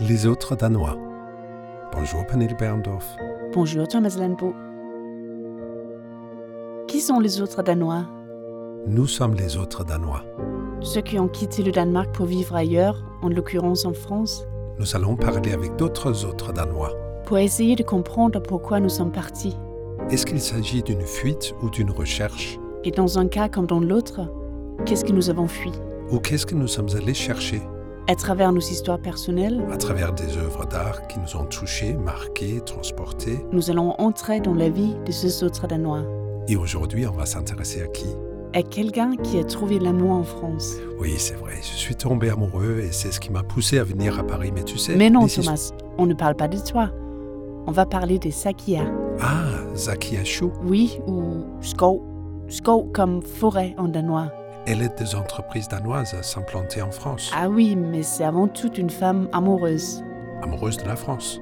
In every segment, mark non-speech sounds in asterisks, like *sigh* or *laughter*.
Les autres Danois. Bonjour Pernille Berndorf. Bonjour Thomas Landbo. Qui sont les autres Danois? Nous sommes les autres Danois. Ceux qui ont quitté le Danemark pour vivre ailleurs, en l'occurrence en France, Nous allons parler avec d'autres autres Danois. pour essayer de comprendre pourquoi nous sommes partis. Est-ce qu'il s'agit d'une fuite ou d'une recherche? Et dans un cas comme dans l'autre, qu'est-ce que nous avons fui? Ou qu'est-ce que nous sommes allés chercher? À travers nos histoires personnelles, à travers des œuvres d'art qui nous ont touchés, marqués, transportés nous allons entrer dans la vie de ces autres Danois. Et aujourd'hui, on va s'intéresser à qui? À quelqu'un qui a trouvé l'amour en France. Oui, c'est vrai, je suis tombé amoureux et c'est ce qui m'a poussé à venir à Paris. Mais tu sais... Mais non Thomas, on ne parle pas de toi. On va parler des Sakia. Ah, Zaki Chou. Oui, ou skov. Skov comme forêt en danois. Elle est des entreprises danoises à s'implanter en France, Ah oui, mais c'est avant tout une femme amoureuse. amoureuse de la France.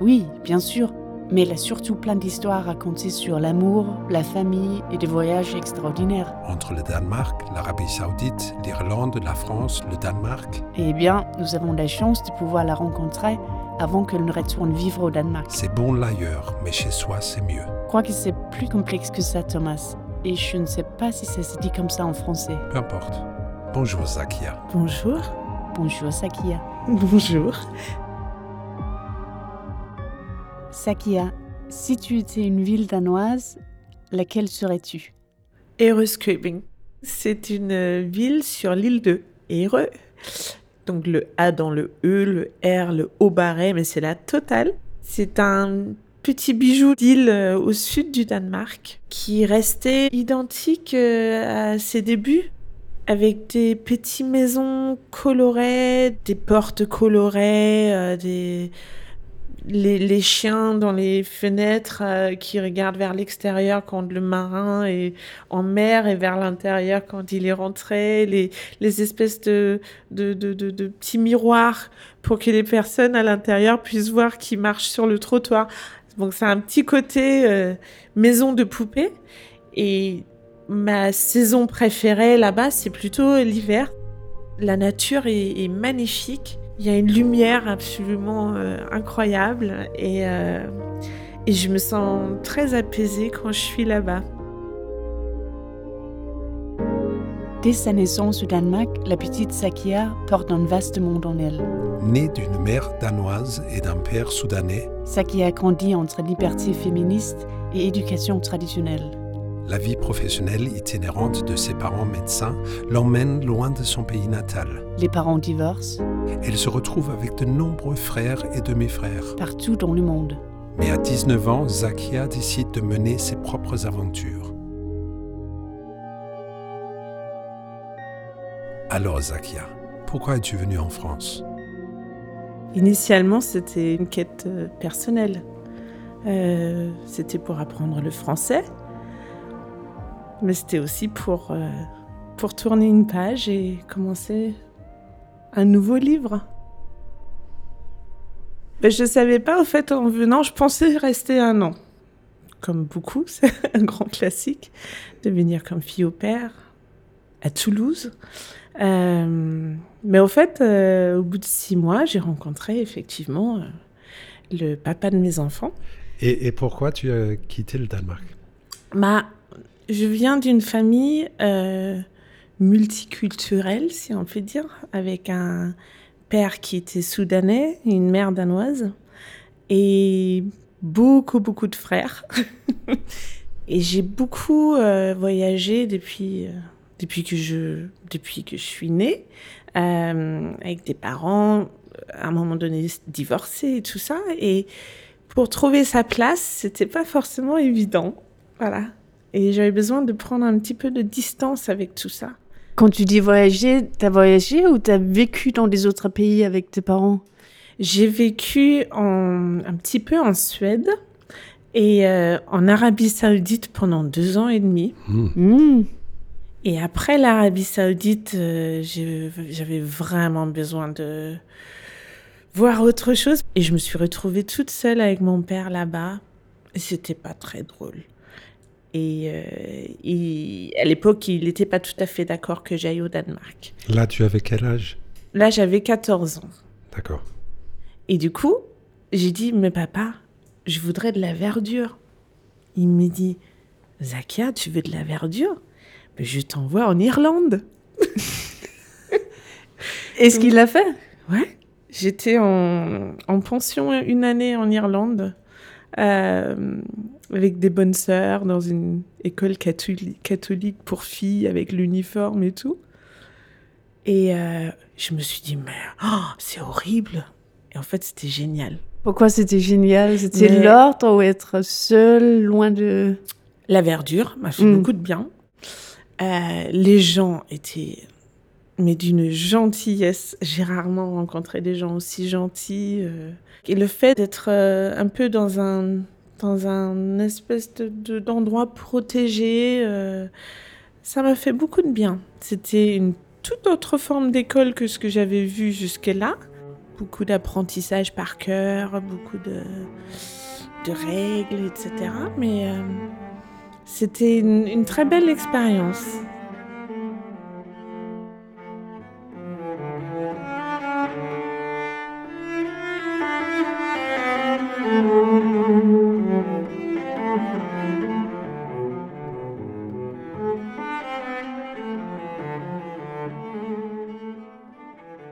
Oui, bien sûr, mais elle a surtout plein d'histoires à raconter sur l'amour, la famille et des voyages extraordinaires. Entre le Danemark, l'Arabie Saoudite, l'Irlande, la France, le Danemark, Eh bien, nous avons la chance de pouvoir la rencontrer avant qu'elle ne retourne vivre au Danemark. c'est bon l'ailleurs, mais chez soi c'est mieux. Je crois que c'est plus complexe que ça, Thomas. Et je ne sais pas si ça se dit comme ça en français. Peu importe. Bonjour Zakia. Bonjour. Bonjour, Sakia. Bonjour. Sakia, si tu étais une ville danoise, laquelle serais-tu? Ærøskøbing. C'est une euh, ville sur l'île de Ærø. Donc le A dans le E, le R, le O barré, mais c'est la totale. C'est un petit bijou d'île euh, au sud du Danemark qui restait identique euh, à ses débuts avec des petites maisons colorées, des portes colorées, euh, des les, chiens dans les fenêtres qui regardent vers l'extérieur quand le marin est en mer et vers l'intérieur quand il est rentré, les, espèces de, de petits miroirs pour que les personnes à l'intérieur puissent voir qui marche sur le trottoir. Donc c'est un petit côté euh, maison de poupée. Et ma saison préférée là-bas, c'est plutôt l'hiver. La nature est, magnifique. Il y a une lumière absolument euh, incroyable euh, et je me sens très apaisée quand je suis là-bas. Dès sa naissance au Danemark, la petite Sakia porte un vaste monde en elle. Née d'une mère danoise et d'un père soudanais, Sakia a grandi entre liberté féministe et éducation traditionnelle. la vie professionnelle itinérante de ses parents médecins l'emmène loin de son pays natal. Les parents divorcent Elle se retrouve avec de nombreux frères et demi-frères. partout dans le monde. Mais à 19 ans, Zakia décide de mener ses propres aventures. Alors Zakia, pourquoi es-tu venue en France? Initialement, c'était une quête euh, personnelle. Euh, c'était pour apprendre le français, mais c'était aussi pour, euh, pour tourner une page et commencer un nouveau livre. Mais je ne savais pas, en fait, en venant, je pensais rester un an. Comme beaucoup, *laughs* c'est un grand classique, de venir comme fille au père à Toulouse. Euh, mais au fait, euh, au bout de six mois, j'ai rencontré effectivement euh, le papa de mes enfants. et, et pourquoi tu as quitté le Danemark? Bah, je viens d'une famille multiculturelle, si on peut dire, avec un père qui était soudanais, une mère danoise, et beaucoup, beaucoup de frères. *laughs* et j'ai beaucoup voyagé depuis, depuis, que je, depuis que je suis née, euh, avec des parents, à un moment donné, divorcés et tout ça. Et pour trouver sa place, c'était pas forcément évident. Voilà. Et j'avais besoin de prendre un petit peu de distance avec tout ça. Quand tu dis voyager, t'as voyagé ou t'as vécu dans des autres pays avec tes parents? J'ai vécu en, un petit peu en Suède et euh, en Arabie Saoudite pendant deux ans et demi. Hmm, Et après l'Arabie Saoudite, euh, j'avais vraiment besoin de voir autre chose. Et je me suis retrouvée toute seule avec mon père là-bas. Et c'était pas très drôle. Et euh, il- à l'époque, il n'était pas tout à fait d'accord que j'aille au Danemark. Là, tu avais quel âge? Là, j'avais 14 ans. D'accord. Et du coup, j'ai dit, mais papa, je voudrais de la verdure. Il me dit, Zakia, tu veux de la verdure? Mais Je t'envoie en Irlande. *laughs* Est-ce qu'il l'a fait? Ouais. J'étais en, en, pension une année en Irlande euh, avec des bonnes sœurs dans une école catholique, catholique pour filles avec l'uniforme et tout. Et euh, je me suis dit, mais oh, c'est horrible. Et en fait, c'était génial. Pourquoi c'était génial? C'était mais... l'ordre ou être seul, loin de... La verdure m'a fait mm. beaucoup de bien. Euh, les gens étaient mais d'une gentillesse. J'ai rarement rencontré des gens aussi gentils. Euh. Et le fait d'être euh, un peu dans un dans un espèce de d'endroit protégé, ça m'a fait beaucoup de bien. C'était une toute autre forme d'école que ce que j'avais vu jusque-là. Beaucoup d'apprentissage par cœur, beaucoup de de règles, etc. Mais c'était une, très belle expérience.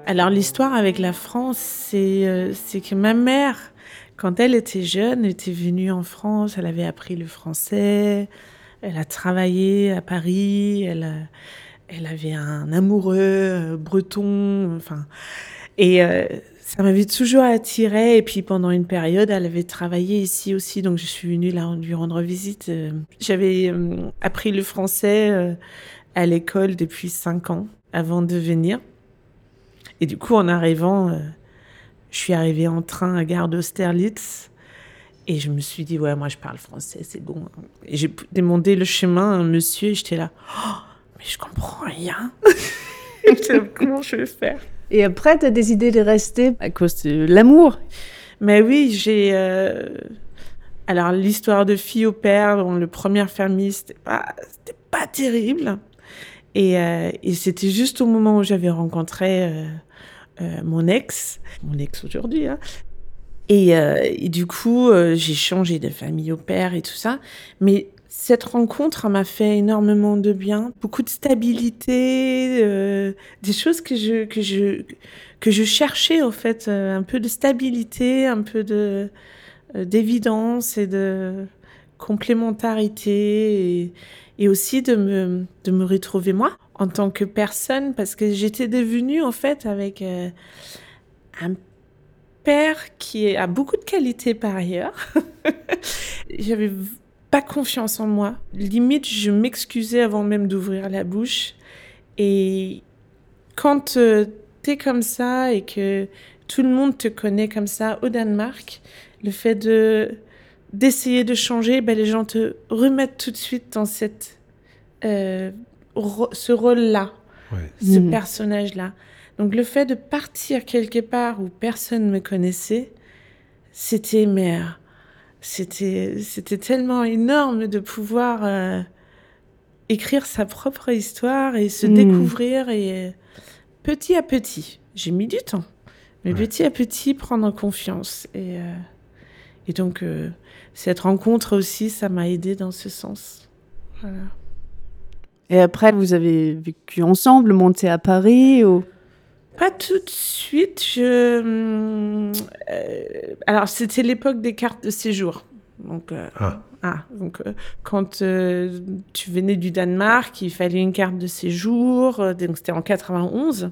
Alors l'histoire avec la France, c'est euh, que ma mère, quand elle était jeune, était venue en France, elle avait appris le français, elle a travaillé à Paris, elle, elle avait un amoureux euh, breton, enfin, et euh, ça m'avait toujours attiré. Et puis pendant une période, elle avait travaillé ici aussi, donc je suis venue là lui rendre visite. J'avais appris le français à l'école depuis cinq ans avant de venir. Et du coup, en arrivant, euh, je suis arrivée en train à gare d'Austerlitz. Et je me suis dit, ouais, moi je parle français, c'est bon. Et j'ai demandé le chemin à un monsieur et j'étais là, oh, mais je comprends rien. *laughs* Comment je vais faire? Et après, tu as décidé de rester à cause de l'amour? Mais oui, j'ai. Euh, alors, l'histoire de fille au père, dont le premier famille, c'était pas, pas terrible. Et, euh, et c'était juste au moment où j'avais rencontré euh, mon ex, mon ex aujourd'hui. Hein. Et, euh, et, du coup, euh, j'ai changé de famille au père et tout ça. Mais cette rencontre m'a fait énormément de bien, beaucoup de stabilité, euh, des choses que je que je que je cherchais en fait, un peu de stabilité, un peu de d'évidence et de complémentarité et, et aussi de me, de me retrouver moi en tant que personne parce que j'étais devenue en fait avec euh, un père qui a beaucoup de qualités par ailleurs. *laughs* J'avais pas confiance en moi. Limite, je m'excusais avant même d'ouvrir la bouche. Et quand euh, t'es comme ça et que tout le monde te connaît comme ça au Danemark, le fait de d'essayer de changer, ben, les gens te remettent tout de suite dans cette, euh, ce rôle-là, Ouais. ce Mhm. personnage-là. Donc le fait de partir quelque part où personne ne me connaissait, c'était mais euh, c'était c'était tellement énorme de pouvoir euh, écrire sa propre histoire et se Mhm. découvrir et euh, petit à petit, j'ai mis du temps, mais Ouais. petit à petit prendre confiance et euh, et donc euh, cette rencontre aussi, ça m'a aidé dans ce sens. Voilà. Et après, vous avez vécu ensemble, monté à Paris ou... Pas tout de suite. Je... euh, alors, c'était l'époque des cartes de séjour. Donc, euh, Ah. ah, donc euh, quand euh, tu venais du Danemark, il fallait une carte de séjour. Donc, c'était en 91.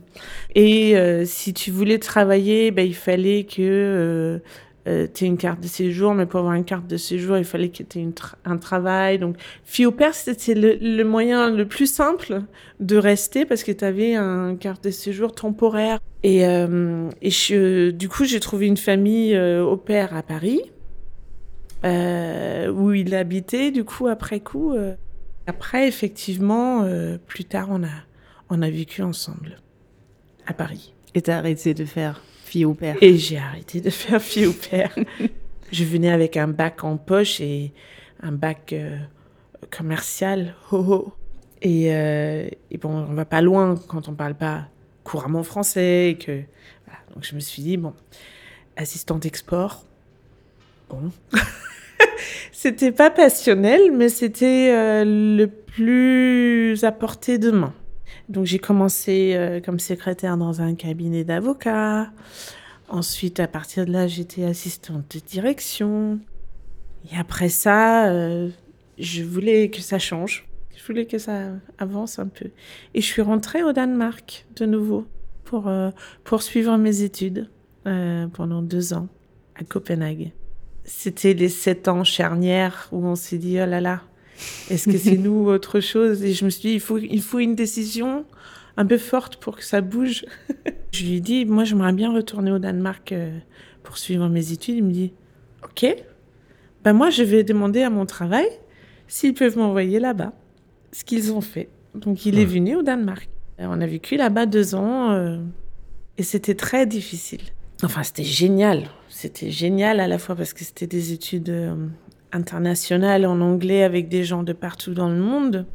Et euh, si tu voulais travailler, ben, il fallait que tu aies une carte de séjour. Mais pour avoir une carte de séjour, il fallait que tu aies un travail. Donc, fille au père, c'était le, moyen le plus simple de rester parce que tu avais un carte de séjour temporaire. Et, euh, et je- du coup, j'ai trouvé une famille euh, au père à Paris euh, où il habitait. Du coup, après coup, euh, après, effectivement, euh, plus tard, on a, on a vécu ensemble à Paris. Et t'as arrêté de faire fille au père Et j'ai arrêté de faire fille au père. *laughs* je venais avec un bac en poche et un bac euh, commercial. Ho, ho. Et, euh, et bon, on va pas loin quand on parle pas couramment français. Et que, voilà. Donc je me suis dit, bon, assistante export. Bon. *laughs* c'était pas passionnel, mais c'était euh, le plus à portée de main. Donc j'ai commencé euh, comme secrétaire dans un cabinet d'avocats. Ensuite, à partir de là, j'étais assistante de direction. Et après ça, euh, je voulais que ça change. Je voulais que ça avance un peu. Et je suis rentrée au Danemark de nouveau pour poursuivre mes études pendant deux ans à Copenhague c'était les sept ans charnières où on s'est dit, oh là là, est-ce que c'est nous ou autre chose? Et je me suis dit, il faut, il faut une décision un peu forte pour que ça bouge. *laughs* je lui ai dit, moi, j'aimerais bien retourner au Danemark euh, pour suivre mes études. Il me dit, OK, ben moi, je vais demander à mon travail s'ils peuvent m'envoyer là-bas. Ce qu'ils ont fait. Donc, il est venu au Danemark. On a vécu là-bas deux ans euh, et c'était très difficile. Enfin, c'était génial. C'était génial à la fois parce que c'était des études euh, internationales en anglais avec des gens de partout dans le monde.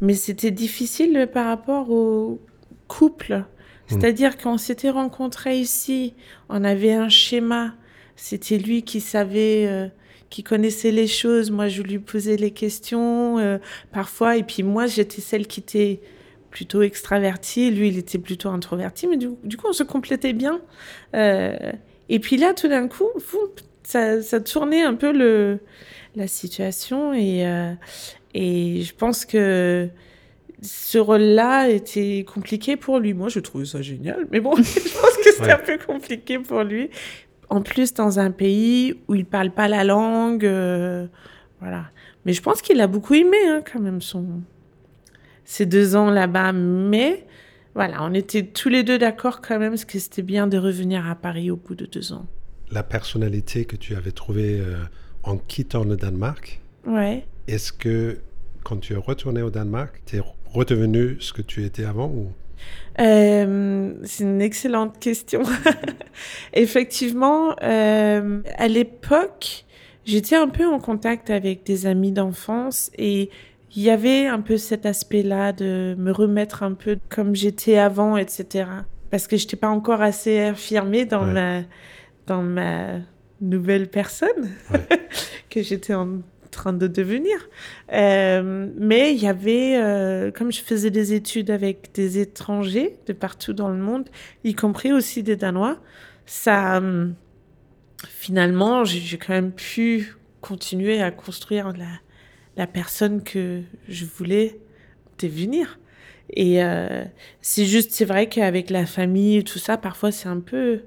Mais c'était difficile par rapport au couple. Hmm. C'est-à-dire qu'on s'était rencontrés ici, on avait un schéma. C'était lui qui savait, euh, qui connaissait les choses. Moi, je lui posais les questions euh, parfois. Et puis moi, j'étais celle qui était plutôt extraverti, lui il était plutôt introverti, mais du, coup on se complétait bien. Euh, et puis là, tout d'un coup, ça, ça, tournait un peu le, la situation et, euh, et je pense que ce rôle-là était compliqué pour lui. Moi, je trouvais ça génial, mais bon, *laughs* je pense que c'était un peu compliqué pour lui. En plus, dans un pays où il parle pas la langue, euh, voilà. Mais je pense qu'il a beaucoup aimé hein, quand même son, ces deux ans là-bas, mais voilà, on était tous les deux d'accord quand même, parce que c'était bien de revenir à Paris au bout de deux ans. La personnalité que tu avais trouvée euh, en quittant le Danemark, ouais. est-ce que quand tu es retourné au Danemark, tu es redevenu ce que tu étais avant ou? Euh, c'est une excellente question. *laughs* Effectivement, euh, à l'époque, j'étais un peu en contact avec des amis d'enfance et il y avait un peu cet aspect-là de me remettre un peu comme j'étais avant, etc. Parce que je n'étais pas encore assez affirmée dans, ma, dans ma nouvelle personne *laughs* que j'étais en train de devenir. Euh, mais il y avait, euh, comme je faisais des études avec des étrangers de partout dans le monde, y compris aussi des Danois, ça, hum, finalement, j'ai quand même pu continuer à construire la, la personne que je voulais devenir. Et euh, c'est juste, c'est vrai qu'avec la famille et tout ça, parfois c'est un peu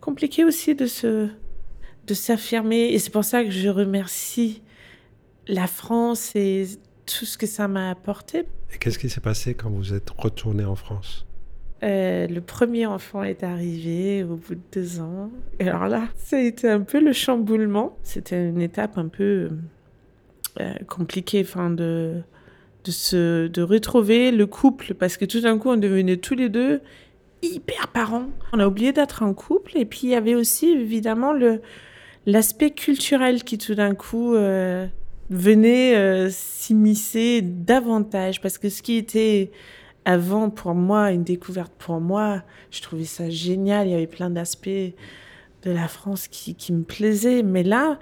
compliqué aussi de se, de s'affirmer. Et c'est pour ça que je remercie la France et tout ce que ça m'a apporté. Et qu'est-ce qui s'est passé quand vous êtes retourné en France? Euh, le premier enfant est arrivé au bout de deux ans. Et alors là, ça a été un peu le chamboulement. C'était une étape un peu euh, compliqué enfin de de se de retrouver le couple parce que tout d'un coup on devenait tous les deux hyper parents on a oublié d'être un couple et puis il y avait aussi évidemment le l'aspect culturel qui tout d'un coup euh, venait euh, s'immiscer davantage parce que ce qui était avant pour moi une découverte pour moi je trouvais ça génial il y avait plein d'aspects de la France qui, qui, me plaisait. Mais là,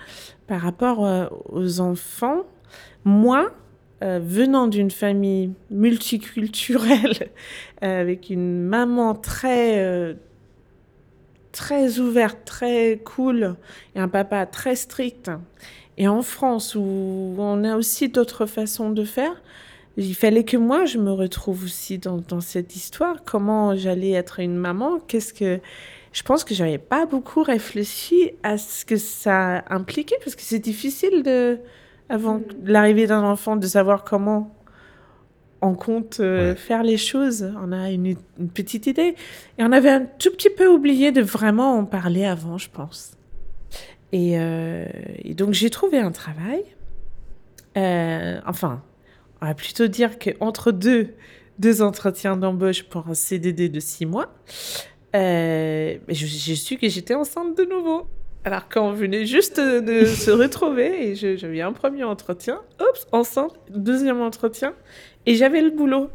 par rapport euh, aux enfants, moi, venant d'une famille multiculturelle, *laughs* avec une maman très, très ouverte, très cool, et un papa très strict, et en France, où on a aussi d'autres façons de faire, il fallait que moi, je me retrouve aussi dans, dans cette histoire. Comment j'allais être une maman? Qu'est-ce que je pense que j'avais pas beaucoup réfléchi à ce que ça impliquait parce que c'est difficile de avant l'arrivée d'un enfant de savoir comment on compte euh, faire les choses. On a une, petite idée et on avait un tout petit peu oublié de vraiment en parler avant, je pense. Et, euh, donc j'ai trouvé un travail. Euh, enfin, on va plutôt dire qu'entre deux deux entretiens d'embauche pour un CDD de six mois. J'ai su que j'étais enceinte de nouveau. Alors quand on venait juste de se retrouver et j'avais un premier entretien, hop, enceinte, deuxième entretien, et j'avais le boulot.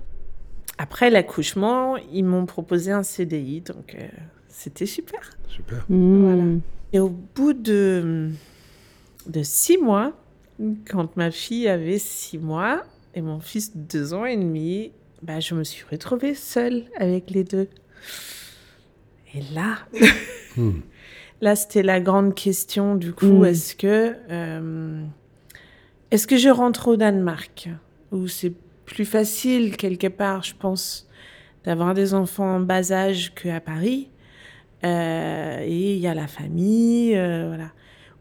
Après l'accouchement, ils m'ont proposé un CDI, donc euh, c'était super. Super. Mm. Voilà. Et au bout de, de six mois, quand ma fille avait six mois et mon fils deux ans et demi, bah, je me suis retrouvée seule avec les deux. Et là, Hmm. Là c'était la grande question du coup, Mm. est-ce que euh, est-ce que je rentre au Danemark? Où c'est plus facile quelque part, je pense, d'avoir des enfants en bas âge qu'à Paris. Euh, et il y a la famille, euh, voilà.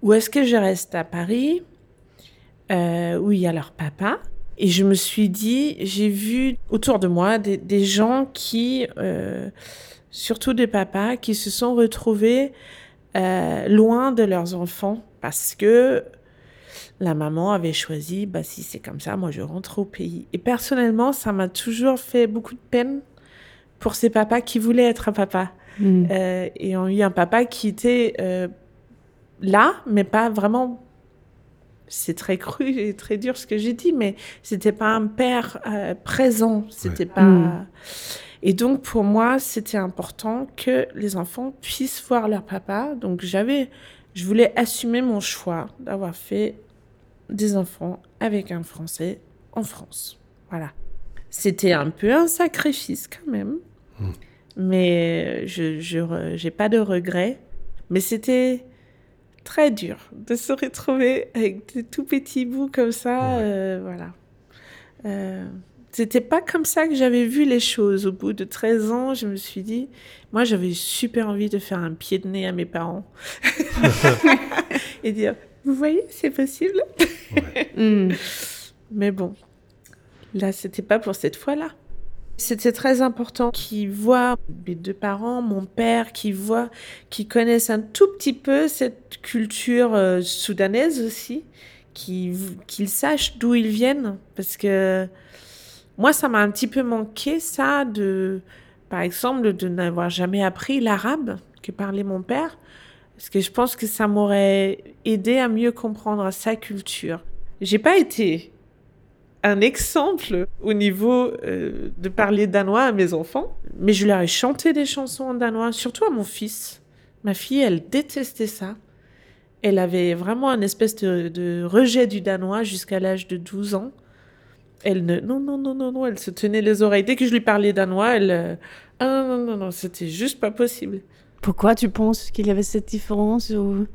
Ou est-ce que je reste à Paris, où il y a leur papa? Et je me suis dit, j'ai vu autour de moi des, des gens qui, surtout des papas, qui se sont retrouvés euh, loin de leurs enfants parce que la maman avait choisi, bah si c'est comme ça, moi je rentre au pays. Et personnellement, ça m'a toujours fait beaucoup de peine pour ces papas qui voulaient être un papa Mm. euh, et ont eu un papa qui était euh, là, mais pas vraiment. C'est très cru et très dur ce que j'ai dit, mais c'était pas un père euh, présent. C'était pas. Mm. Et donc pour moi, c'était important que les enfants puissent voir leur papa. Donc j'avais, je voulais assumer mon choix d'avoir fait des enfants avec un Français en France. Voilà. C'était un peu un sacrifice quand même. Mm. Mais je j'ai pas de regrets. Mais c'était très dur de se retrouver avec des tout petits bouts comme ça. Ouais. euh, voilà. Euh, c'était pas comme ça que j'avais vu les choses. Au bout de 13 ans, je me suis dit, moi j'avais super envie de faire un pied de nez à mes parents. *laughs* Et dire, vous voyez, c'est possible. *laughs* Mm. Mais bon, là, c'était pas pour cette fois-là. C'était très important qu'ils voient mes deux parents, mon père, qu'ils voient, qu'ils connaissent un tout petit peu cette culture euh, soudanaise aussi, qu'ils qu'ils sachent d'où ils viennent. Parce que moi, ça m'a un petit peu manqué, ça, de, par exemple, de n'avoir jamais appris l'arabe que parlait mon père. Parce que je pense que ça m'aurait aidé à mieux comprendre sa culture. J'ai pas été un exemple au niveau euh, de parler danois à mes enfants, mais je leur ai chanté des chansons en danois, surtout à mon fils. Ma fille, elle détestait ça. Elle avait vraiment un espèce de, de rejet du danois jusqu'à l'âge de 12 ans. Elle ne, non, non, non, non, non, elle se tenait les oreilles. Dès que je lui parlais danois, elle, euh, ah non, non, non, non, c'était juste pas possible. Pourquoi tu penses qu'il y avait cette différence ou...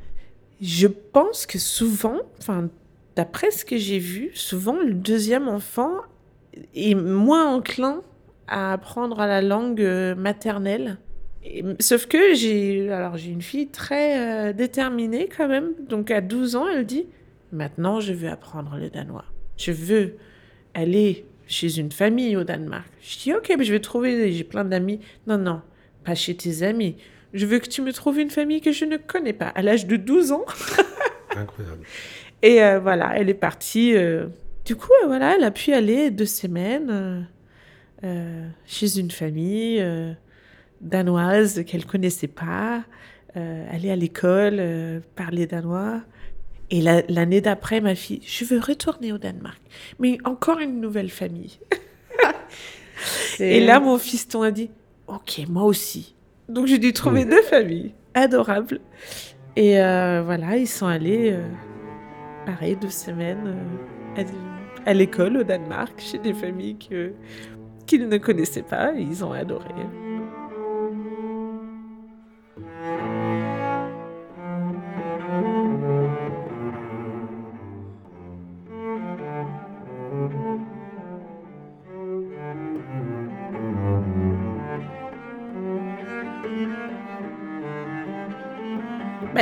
Je pense que souvent, enfin, d'après ce que j'ai vu, souvent le deuxième enfant est moins enclin à apprendre la langue euh, maternelle. Et- sauf que j'ai, alors j'ai une fille très euh, déterminée quand même. Donc à 12 ans, elle dit maintenant je veux apprendre le danois. Je veux aller chez une famille au Danemark. Je dis ok, mais je vais trouver, j'ai plein d'amis. Non non, pas chez tes amis. Je veux que tu me trouves une famille que je ne connais pas. À l'âge de 12 ans. *laughs* Incroyable. Et euh, voilà, elle est partie. euh, Du coup, euh, voilà, elle a pu aller deux semaines chez une famille danoise qu'elle connaissait pas, aller à l'école, parler danois. Et la- l'année d'après, ma fille, je veux retourner au Danemark, mais encore une nouvelle famille. *laughs* Et là, mon fiston a dit, ok, moi aussi. Donc j'ai dû trouver deux familles adorables. Et euh, voilà, ils sont allés, euh, pareil, deux semaines euh, à, à l'école au Danemark, chez des familles que- qu'ils ne connaissaient pas, et ils ont adoré.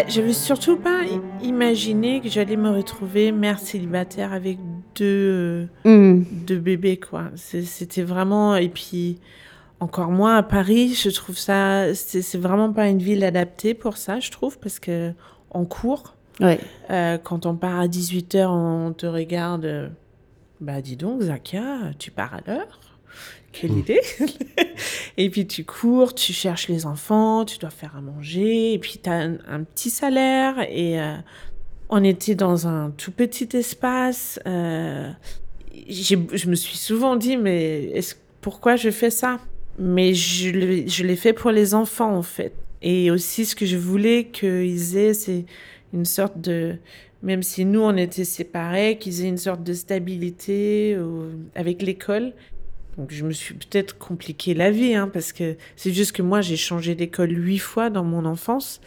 Bah, j'avais surtout pas i- imaginé que j'allais me retrouver mère célibataire avec deux, euh, Mm. deux bébés, quoi. C'était vraiment. Et puis, encore moins à Paris, je trouve ça. C'est vraiment pas une ville adaptée pour ça, je trouve, parce que en cours, Ouais. euh, quand on part à 18h, on te regarde. euh, Bah, dis donc, Zakia, tu pars à l'heure? Quelle idée *laughs* Et puis tu cours, tu cherches les enfants, tu dois faire à manger, et puis tu as un, petit salaire, et euh, on était dans un tout petit espace. euh, je me suis souvent dit, mais pourquoi je fais ça? Mais je l'ai fait pour les enfants, en fait. Et aussi, ce que je voulais qu'ils aient, c'est une sorte de, même si nous on était séparés, qu'ils aient une sorte de stabilité avec l'école. Donc je me suis peut-être compliqué la vie, hein, parce que c'est juste que moi j'ai changé d'école huit fois dans mon enfance.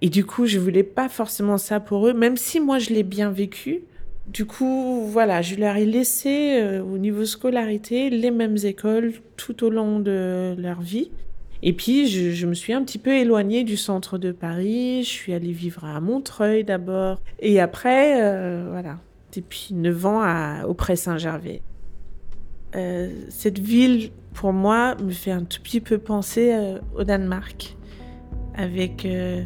Et du coup, je voulais pas forcément ça pour eux, même si moi je l'ai bien vécu. Du coup, voilà, je leur ai laissé euh, au niveau scolarité les mêmes écoles tout au long de leur vie. Et puis, je, me suis un petit peu éloignée du centre de Paris. Je suis allée vivre à Montreuil d'abord. Et après, euh, voilà, depuis 9 ans à, au Pré-Saint-Gervais. Euh, cette ville, pour moi, me fait un tout petit peu penser euh, au Danemark. Avec euh,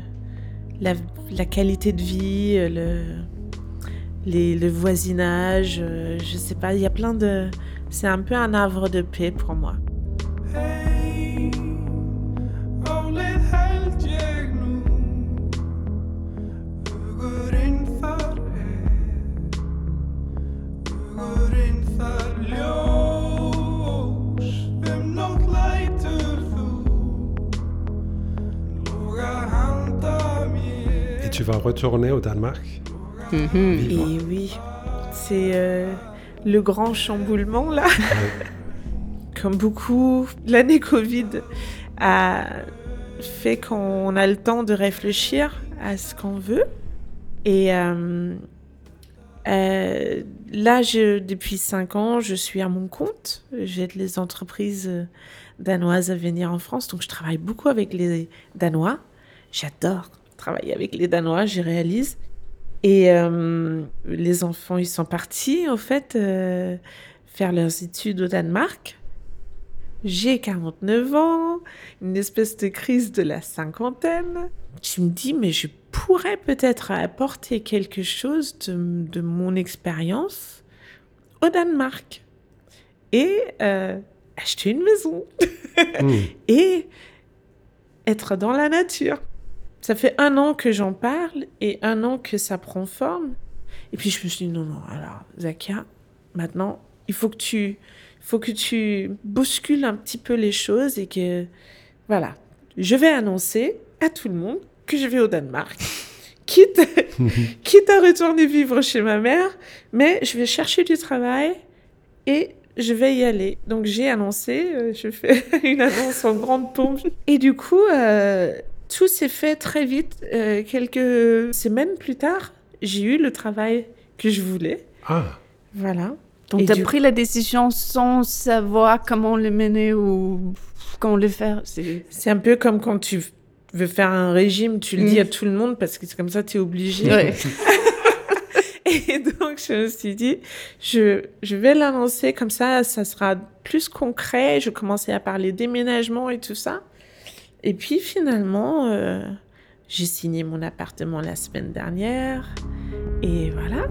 la, qualité de vie, le, le voisinage, je sais pas, il y a plein de... C'est un peu un havre de paix pour moi. Retourner au Danemark mmh. Et oui, c'est euh, le grand chamboulement là. *laughs* Comme beaucoup, l'année Covid a fait qu'on a le temps de réfléchir à ce qu'on veut. Et euh, euh, là, je, depuis cinq ans, je suis à mon compte. J'aide les entreprises danoises à venir en France. Donc, je travaille beaucoup avec les Danois. J'adore travailler avec les Danois, j'y réalise. Et euh, les enfants, ils sont partis, en fait, euh, faire leurs études au Danemark. J'ai 49 ans, une espèce de crise de la cinquantaine. Je me dis, mais je pourrais peut-être apporter quelque chose de, de mon expérience au Danemark. Et euh, acheter une maison. mmh. *laughs* Et être dans la nature. Ça fait un an que j'en parle et un an que ça prend forme. Et puis je me suis dit, non, non, alors, Zakia, maintenant, il faut que tu, faut que tu bouscules un petit peu les choses et que, voilà, je vais annoncer à tout le monde que je vais au Danemark. *laughs* quitte, *laughs* quitte à retourner vivre chez ma mère, mais je vais chercher du travail et je vais y aller. Donc j'ai annoncé, euh, je fais *laughs* une annonce en grande pompe. Et du coup, euh, tout s'est fait très vite. Euh, quelques semaines plus tard, j'ai eu le travail que je voulais. Ah. Voilà. Donc, tu as pris la décision sans savoir comment le mener ou comment le faire. C'est un peu comme quand tu veux faire un régime, tu le dis mm. à tout le monde parce que c'est comme ça, tu es obligé. Ouais. *laughs* Et donc, je me suis dit, je, je vais l'annoncer comme ça, ça sera plus concret. Je commençais à parler déménagement et tout ça. Et puis finalement, euh, j'ai signé mon appartement la semaine dernière. Et voilà.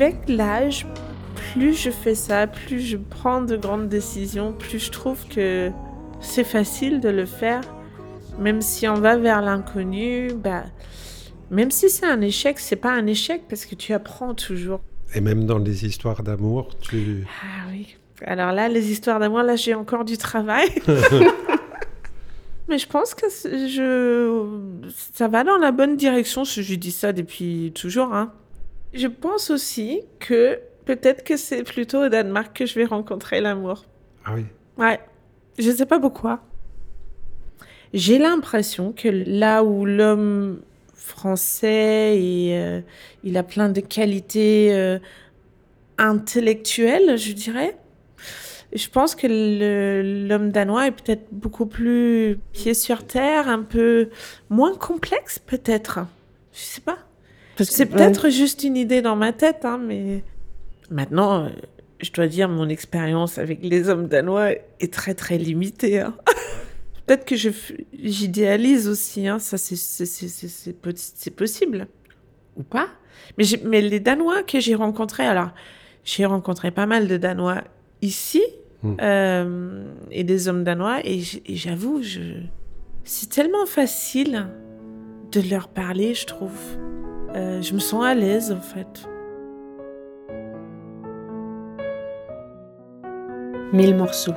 Avec l'âge, plus je fais ça, plus je prends de grandes décisions, plus je trouve que c'est facile de le faire. Même si on va vers l'inconnu, bah, même si c'est un échec, c'est pas un échec parce que tu apprends toujours. Et même dans les histoires d'amour, tu... Ah oui. Alors là, les histoires d'amour, là, j'ai encore du travail. *laughs* *laughs* Mais je pense que je... ça va dans la bonne direction, je dis ça depuis toujours. Hein. Je pense aussi que peut-être que c'est plutôt au Danemark que je vais rencontrer l'amour. Ah oui Ouais. Je sais pas pourquoi. J'ai l'impression que là où l'homme français, et, euh, il a plein de qualités euh, intellectuelles, je dirais, je pense que l'homme danois est peut-être beaucoup plus pied sur terre, un peu moins complexe peut-être. Je sais pas. C'est peut-être juste une idée dans ma tête, hein, mais maintenant, euh, je dois dire, mon expérience avec les hommes danois est très très limitée. hein. *laughs* Peut-être que j'idéalise aussi, hein, ça c'est c'est- c'est- c'est- c'est po- c'est possible. Ou pas. Mais, j'ai- mais les Danois que j'ai rencontrés, alors j'ai rencontré pas mal de Danois ici Hmm. euh, et des hommes danois et j'avoue, je... c'est tellement facile de leur parler, je trouve. Euh, je me sens à l'aise en fait. Mille morceaux.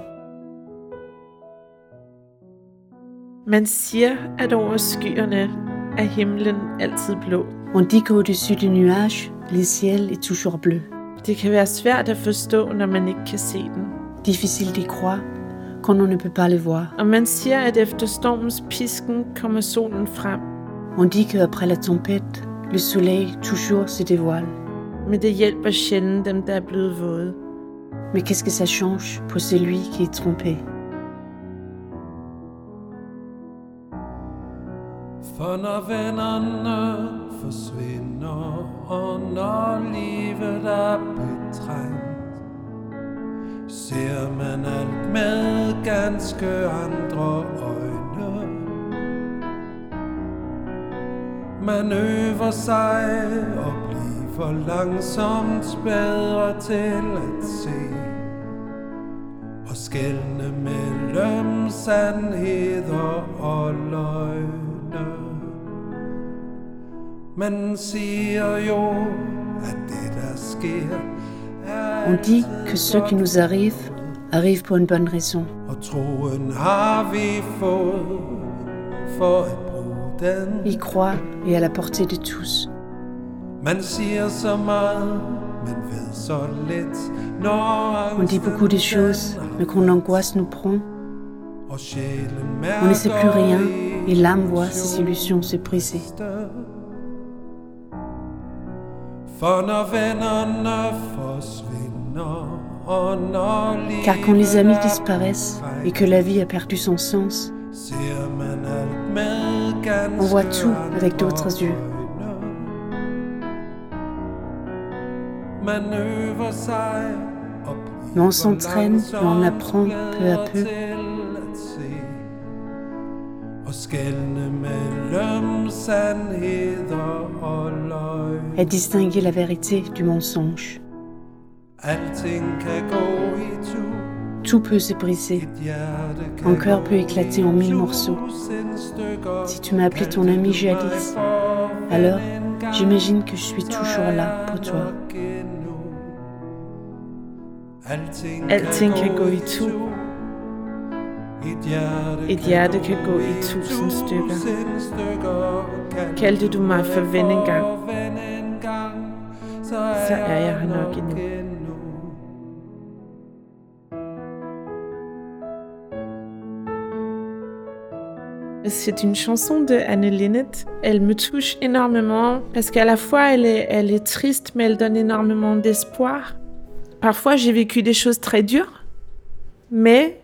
Man siger, at over skyerne er himlen altid blå. On dit qu'au-dessus des nuages, le ciel est toujours bleu. Det kan være svært at forstå, når man ikke kan se den. Difficile d'y croire quand on ne peut pas le voir. Og man siger, at efter stormens pisken kommer solen frem. On dit qu'après la tempête, le soleil toujours se dévoile. Men det hjælper sjældent dem, der er blevet våde. Mais qu'est-ce que ça change pour celui qui est trompé? For når vennerne forsvinder, og når livet er betrængt, ser man alt med ganske andre øjne. Man øver sig og bliver langsomt bedre til at se og skælne mellem sandheder og løgne. Man siger jo, at det der sker, er On dit que ce qui nous arrive arrive pour une bonne raison. Og troen har vi fået for at Il croit et à la portée de tous. Når On dit beaucoup de choses, mais quand l'angoisse nous prend, on ne sait plus rien et l'âme voit ses illusions se briser. Car quand les amis er disparaissent et que la vie a perdu son sens, On voit tout avec d'autres yeux. Mais on s'entraîne on apprend peu à peu. à distinguer la vérité du mensonge. Tout peut se briser. Mon cœur peut éclater en mille morceaux. Si tu m'as appelé ton ami jadis, alors j'imagine que je suis toujours là pour toi. Alting kan gå i tu. Et hjerte kan gå i tusind stykker. Kaldte du mig for ven så er jeg her nok endnu. C'est une chanson de Anne Linnet. Elle me touche énormément parce qu'à la fois elle est, triste mais elle donne énormément d'espoir. Parfois j'ai vécu des choses très dures, mais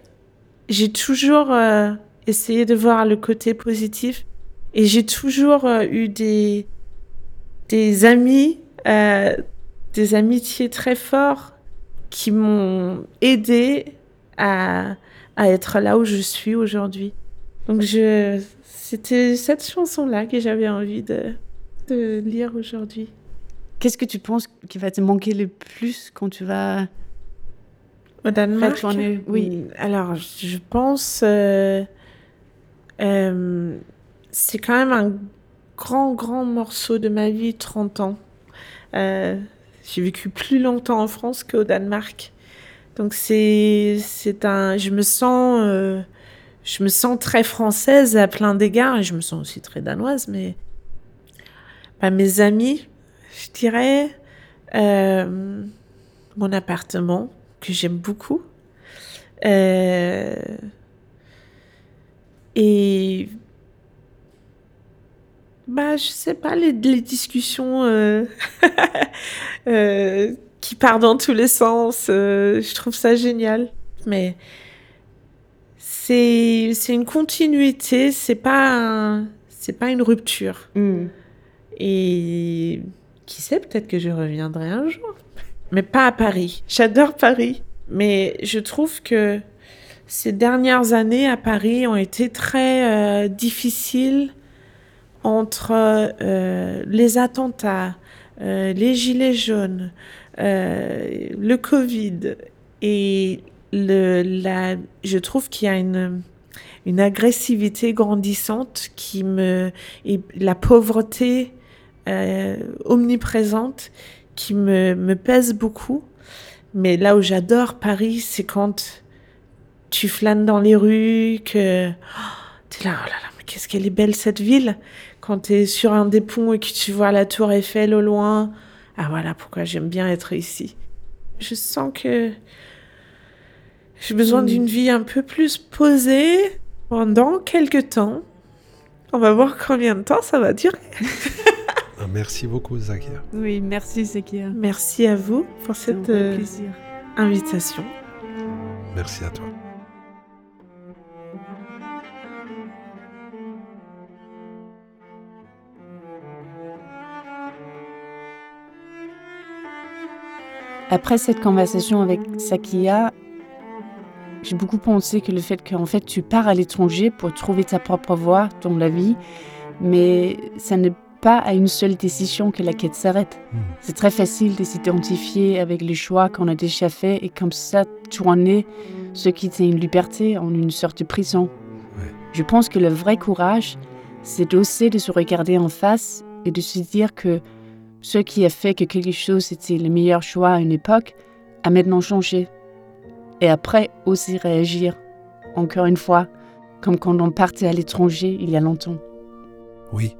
j'ai toujours euh, essayé de voir le côté positif et j'ai toujours euh, eu des, amis, euh, des amitiés très forts qui m'ont aidé à être là où je suis aujourd'hui. Donc je, c'était cette chanson-là que j'avais envie de, de lire aujourd'hui. Qu'est-ce que tu penses qui va te manquer le plus quand tu vas... Au Danemark oui. Alors, je pense... euh, euh, c'est quand même un grand, grand morceau de ma vie, 30 ans. Euh, J'ai vécu plus longtemps en France qu'au Danemark. Donc, c'est c'est un... Je me sens... je me sens très française à plein d'égards et je me sens aussi très danoise, mais bah, mes amis, je dirais, euh, mon appartement que j'aime beaucoup, euh, et bah je sais pas les, discussions *laughs* euh, qui partent dans tous les sens, je trouve ça génial, mais c'est c'est une continuité, c'est pas c'est pas une rupture. Hmm. Et qui sait, peut-être que je reviendrai un jour. mais pas à Paris. J'adore Paris, mais je trouve que ces dernières années à Paris ont été très euh, difficiles entre euh, les attentats, euh, les gilets jaunes, le Covid et le, la, je trouve qu'il y a une, une agressivité grandissante qui me et la pauvreté omniprésente qui me, me pèse beaucoup. Mais là où j'adore Paris, c'est quand tu flânes dans les rues, que oh, tu es là, oh là là, mais qu'est-ce qu'elle est belle cette ville. Quand tu es sur un des ponts et que tu vois la tour Eiffel au loin, ah voilà pourquoi j'aime bien être ici. Je sens que j'ai besoin d'une vie un peu plus posée pendant quelques temps. On va voir combien de temps ça va durer. Ah, merci beaucoup, Zakia. Oui, merci, Zakia. Merci à vous pour cette euh, invitation. Merci à toi. Après cette conversation avec Sakia, j'ai beaucoup pensé que le fait qu'en fait tu pars à l'étranger pour trouver ta propre voie dans la vie, mais ça n'est pas à une seule décision que la quête s'arrête. Hmm. C'est très facile de s'identifier avec les choix qu'on a déjà faits et comme ça tourner ce qui était une liberté en une sorte de prison. Je pense que le vrai courage, c'est d'oser de se regarder en face et de se dire que ce qui a fait que quelque chose était le meilleur choix à une époque a maintenant changé. Et après, oser réagir. Encore une fois, comme quand on partait à l'étranger il y a longtemps. Oui,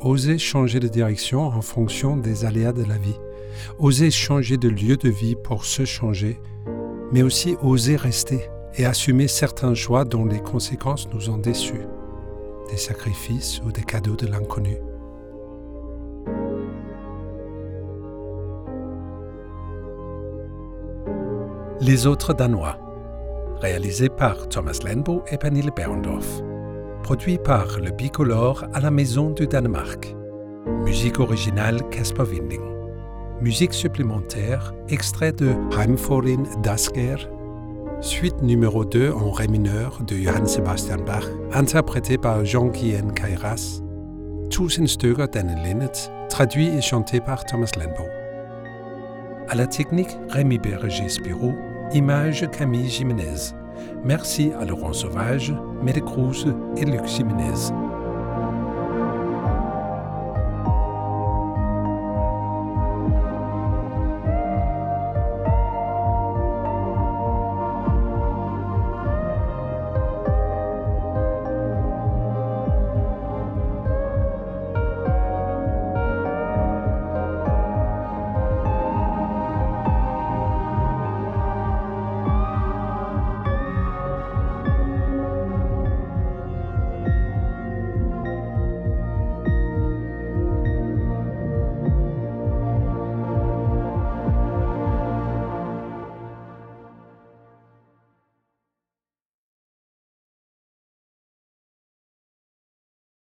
oser changer de direction en fonction des aléas de la vie, oser changer de lieu de vie pour se changer, mais aussi oser rester et assumer certains choix dont les conséquences nous ont déçus, des sacrifices ou des cadeaux de l'inconnu. Les autres Danois, réalisé par Thomas Lenbo et Pernille Berndorf produit par le Bicolore à la Maison du Danemark. Musique originale Casper Winding. Musique supplémentaire, extrait de Heimforin Dasker, suite numéro 2 en ré mineur de Johann Sebastian Bach, interprété par Jean-Guyen Kairas. Tusind stykker d'Anne Linnet, traduit et chanté par Thomas Lenbo. À la technique, Rémi Berger-Spirou, image Camille Jiménez. Merci à Laurent Sauvage, Mette Kruse et Luc Jiménez.